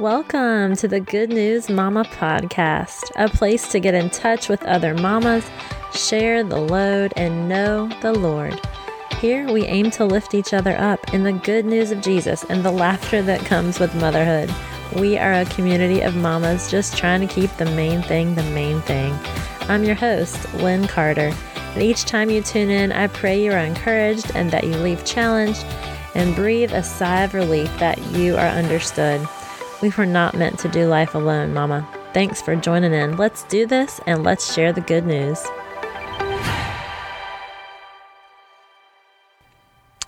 Welcome to the Good News Mama podcast, a place to get in touch with other mamas, share the load, and know the Lord. Here we aim to lift each other up in the good news of Jesus and the laughter that comes with motherhood. We are a community of mamas just trying to keep the main thing the main thing. I'm your host, Lynn Carter, and each time you tune in, I pray you are encouraged and that you leave challenged and breathe a sigh of relief that you are understood. We were not meant to do life alone, Mama. Thanks for joining in. Let's do this and let's share the good news.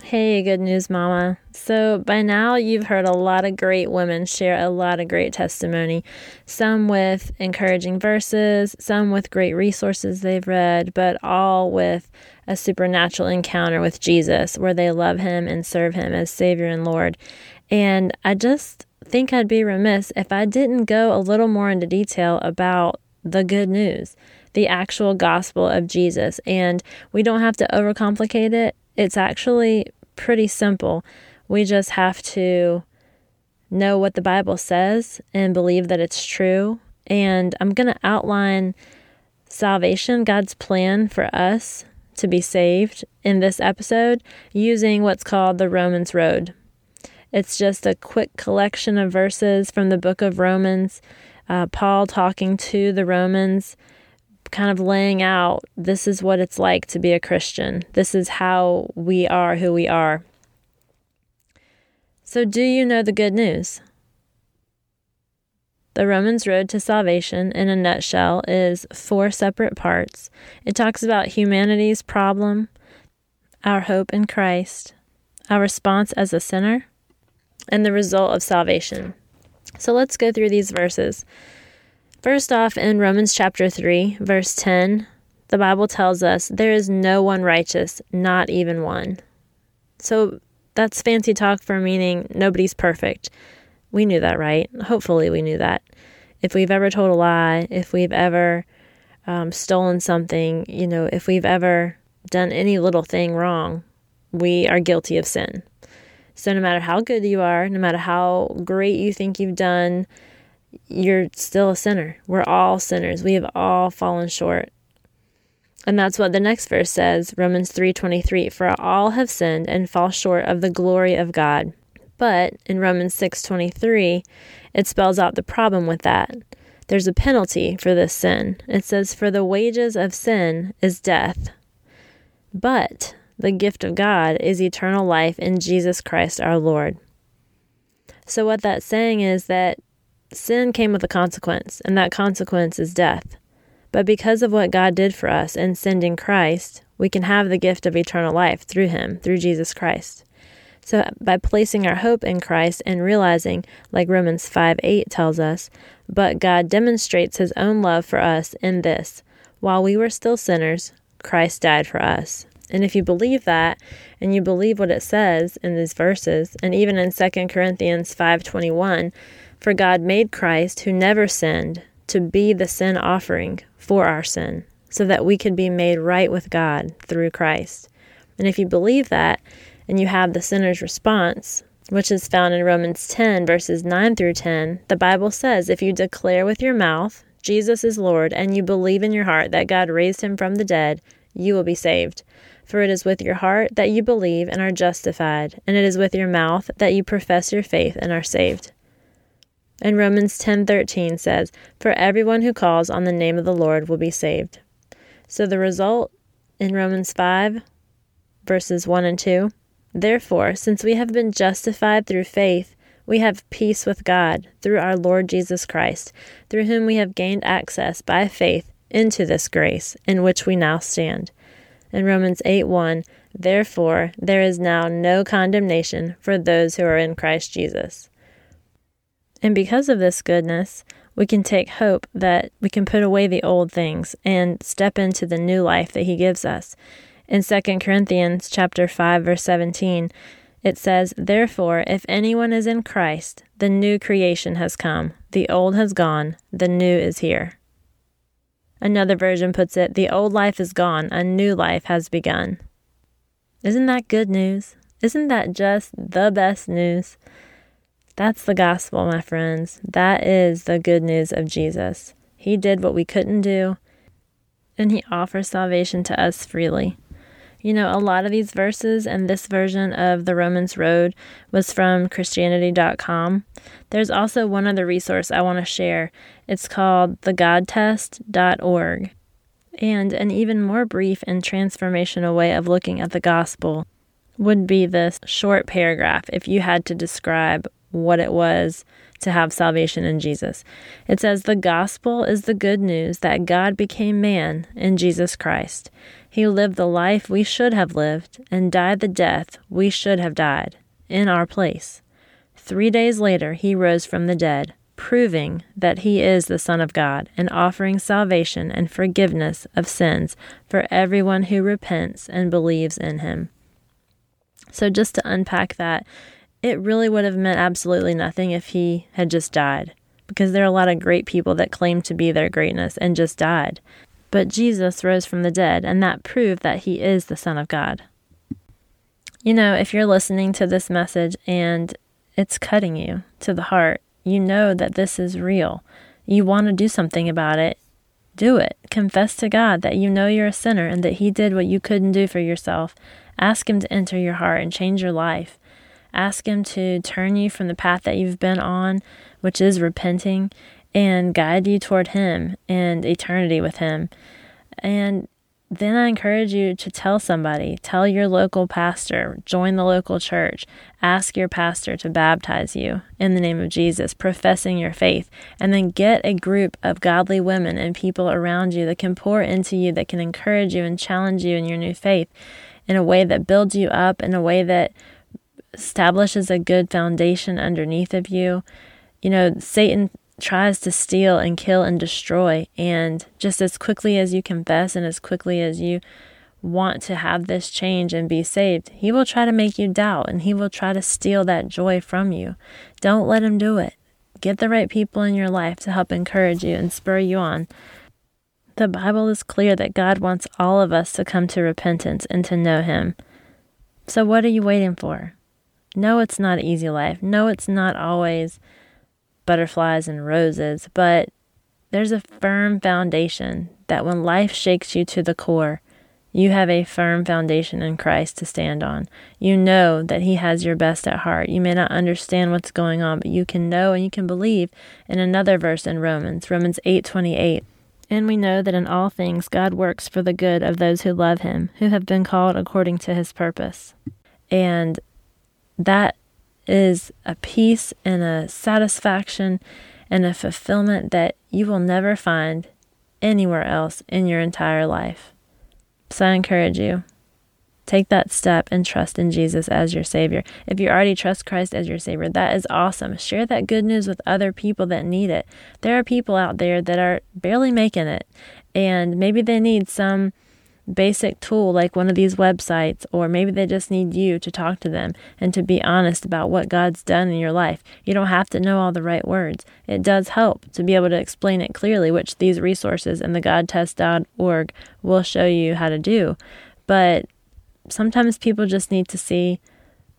Hey, good news, Mama. So, by now, you've heard a lot of great women share a lot of great testimony, some with encouraging verses, some with great resources they've read, but all with a supernatural encounter with Jesus where they love Him and serve Him as Savior and Lord. And I just think I'd be remiss if I didn't go a little more into detail about the good news, the actual gospel of Jesus. And we don't have to overcomplicate it. It's actually pretty simple. We just have to know what the Bible says and believe that it's true. And I'm going to outline salvation, God's plan for us to be saved in this episode using what's called the Romans Road. It's just a quick collection of verses from the book of Romans. Uh, Paul talking to the Romans, kind of laying out this is what it's like to be a Christian. This is how we are who we are. So, do you know the good news? The Romans Road to Salvation, in a nutshell, is four separate parts. It talks about humanity's problem, our hope in Christ, our response as a sinner, and the result of salvation. So let's go through these verses. First off, in Romans chapter 3, verse 10, the Bible tells us, There is no one righteous, not even one. So that's fancy talk for meaning nobody's perfect. We knew that, right? Hopefully, we knew that. If we've ever told a lie, if we've ever um, stolen something, you know, if we've ever done any little thing wrong, we are guilty of sin. So, no matter how good you are, no matter how great you think you've done, you're still a sinner. We're all sinners. We have all fallen short. And that's what the next verse says, Romans 3:23, for all have sinned and fall short of the glory of God. But in Romans 6:23, it spells out the problem with that. There's a penalty for this sin. It says for the wages of sin is death. But the gift of God is eternal life in Jesus Christ our Lord. So, what that's saying is that sin came with a consequence, and that consequence is death. But because of what God did for us in sending Christ, we can have the gift of eternal life through Him, through Jesus Christ. So, by placing our hope in Christ and realizing, like Romans 5 8 tells us, but God demonstrates His own love for us in this while we were still sinners, Christ died for us. And if you believe that and you believe what it says in these verses, and even in 2 Corinthians 5:21, for God made Christ who never sinned to be the sin offering for our sin, so that we could be made right with God through Christ. And if you believe that and you have the sinner's response, which is found in Romans 10, verses 9 through 10, the Bible says if you declare with your mouth Jesus is Lord and you believe in your heart that God raised him from the dead, you will be saved. For it is with your heart that you believe and are justified, and it is with your mouth that you profess your faith and are saved. And Romans 10:13 says, "For everyone who calls on the name of the Lord will be saved." So the result in Romans 5 verses 1 and 2, therefore, since we have been justified through faith, we have peace with God through our Lord Jesus Christ, through whom we have gained access by faith into this grace in which we now stand in Romans 8 1, Therefore, there is now no condemnation for those who are in Christ Jesus. And because of this goodness, we can take hope that we can put away the old things and step into the new life that he gives us. In 2 Corinthians chapter 5 verse 17, it says, "Therefore, if anyone is in Christ, the new creation has come; the old has gone, the new is here." Another version puts it, The old life is gone, a new life has begun. Isn't that good news? Isn't that just the best news? That's the gospel, my friends. That is the good news of Jesus. He did what we couldn't do, and He offers salvation to us freely. You know, a lot of these verses and this version of the Romans Road was from Christianity.com. There's also one other resource I want to share. It's called thegodtest.org. And an even more brief and transformational way of looking at the gospel would be this short paragraph if you had to describe what it was to have salvation in Jesus. It says, The gospel is the good news that God became man in Jesus Christ. He lived the life we should have lived and died the death we should have died in our place. Three days later, he rose from the dead, proving that he is the Son of God and offering salvation and forgiveness of sins for everyone who repents and believes in him. So, just to unpack that, it really would have meant absolutely nothing if he had just died, because there are a lot of great people that claim to be their greatness and just died. But Jesus rose from the dead, and that proved that he is the Son of God. You know, if you're listening to this message and it's cutting you to the heart, you know that this is real. You want to do something about it. Do it. Confess to God that you know you're a sinner and that He did what you couldn't do for yourself. Ask Him to enter your heart and change your life. Ask Him to turn you from the path that you've been on, which is repenting, and guide you toward Him and eternity with Him. And then I encourage you to tell somebody, tell your local pastor, join the local church, ask your pastor to baptize you in the name of Jesus, professing your faith, and then get a group of godly women and people around you that can pour into you, that can encourage you and challenge you in your new faith in a way that builds you up, in a way that establishes a good foundation underneath of you. You know, Satan tries to steal and kill and destroy. And just as quickly as you confess and as quickly as you want to have this change and be saved, he will try to make you doubt and he will try to steal that joy from you. Don't let him do it. Get the right people in your life to help encourage you and spur you on. The Bible is clear that God wants all of us to come to repentance and to know him. So, what are you waiting for? No, it's not an easy life. No, it's not always butterflies and roses, but there's a firm foundation that when life shakes you to the core, you have a firm foundation in Christ to stand on. You know that He has your best at heart. You may not understand what's going on, but you can know and you can believe in another verse in Romans, Romans 8 28. And we know that in all things God works for the good of those who love Him, who have been called according to His purpose. And that is a peace and a satisfaction and a fulfillment that you will never find anywhere else in your entire life. So I encourage you. Take that step and trust in Jesus as your Savior. If you already trust Christ as your Savior, that is awesome. Share that good news with other people that need it. There are people out there that are barely making it, and maybe they need some basic tool like one of these websites, or maybe they just need you to talk to them and to be honest about what God's done in your life. You don't have to know all the right words. It does help to be able to explain it clearly, which these resources and the godtest.org will show you how to do. But sometimes people just need to see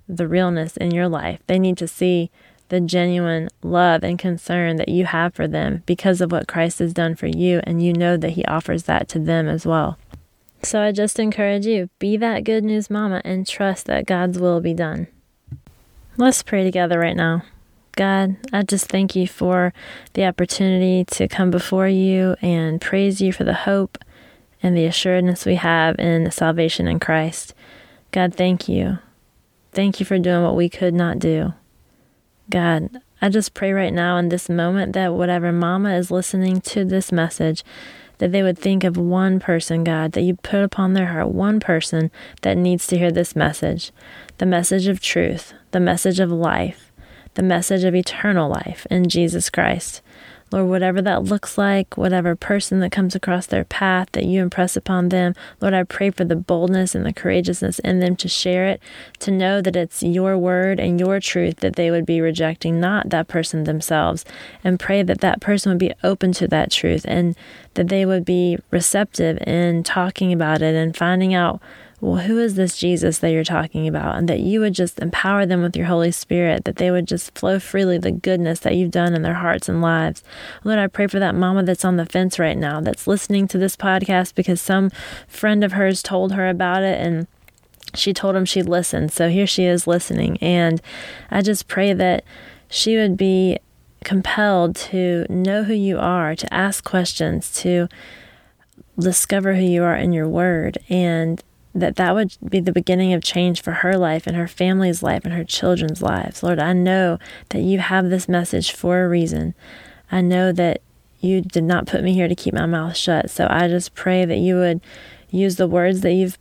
the realness in your life. They need to see the genuine love and concern that you have for them because of what Christ has done for you, and you know that He offers that to them as well. So I just encourage you be that good news mama and trust that God's will be done. Let's pray together right now. God, I just thank you for the opportunity to come before you and praise you for the hope and the assuredness we have in salvation in Christ. God, thank you. Thank you for doing what we could not do. God, I just pray right now in this moment that whatever mama is listening to this message, that they would think of one person, God, that you put upon their heart, one person that needs to hear this message the message of truth, the message of life, the message of eternal life in Jesus Christ. Lord, whatever that looks like, whatever person that comes across their path that you impress upon them, Lord, I pray for the boldness and the courageousness in them to share it, to know that it's your word and your truth that they would be rejecting, not that person themselves, and pray that that person would be open to that truth and that they would be receptive in talking about it and finding out well, who is this Jesus that you're talking about? And that you would just empower them with your Holy Spirit, that they would just flow freely the goodness that you've done in their hearts and lives. Lord, I pray for that mama that's on the fence right now, that's listening to this podcast because some friend of hers told her about it and she told him she'd listen. So here she is listening. And I just pray that she would be compelled to know who you are, to ask questions, to discover who you are in your word, and that that would be the beginning of change for her life and her family's life and her children's lives. Lord, I know that you have this message for a reason. I know that you did not put me here to keep my mouth shut. So I just pray that you would use the words that you've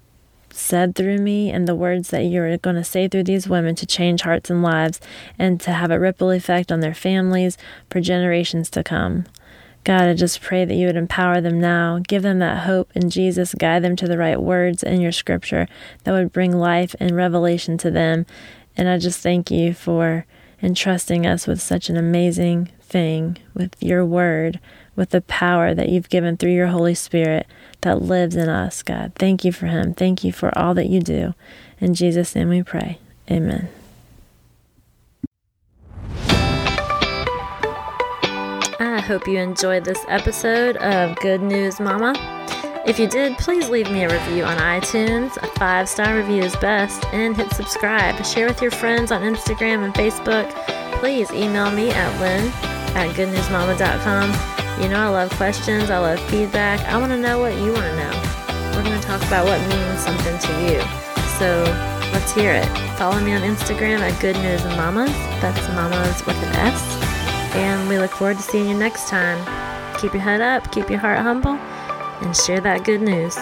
said through me and the words that you're going to say through these women to change hearts and lives and to have a ripple effect on their families for generations to come. God, I just pray that you would empower them now, give them that hope in Jesus, guide them to the right words in your scripture that would bring life and revelation to them. And I just thank you for entrusting us with such an amazing thing, with your word, with the power that you've given through your Holy Spirit that lives in us, God. Thank you for him. Thank you for all that you do. In Jesus' name we pray. Amen. Hope you enjoyed this episode of Good News Mama. If you did, please leave me a review on iTunes. A five star review is best. And hit subscribe. Share with your friends on Instagram and Facebook. Please email me at lynn at goodnewsmama.com. You know, I love questions, I love feedback. I want to know what you want to know. We're going to talk about what means something to you. So let's hear it. Follow me on Instagram at Good News Mamas. That's Mamas with an S and we look forward to seeing you next time. Keep your head up, keep your heart humble, and share that good news.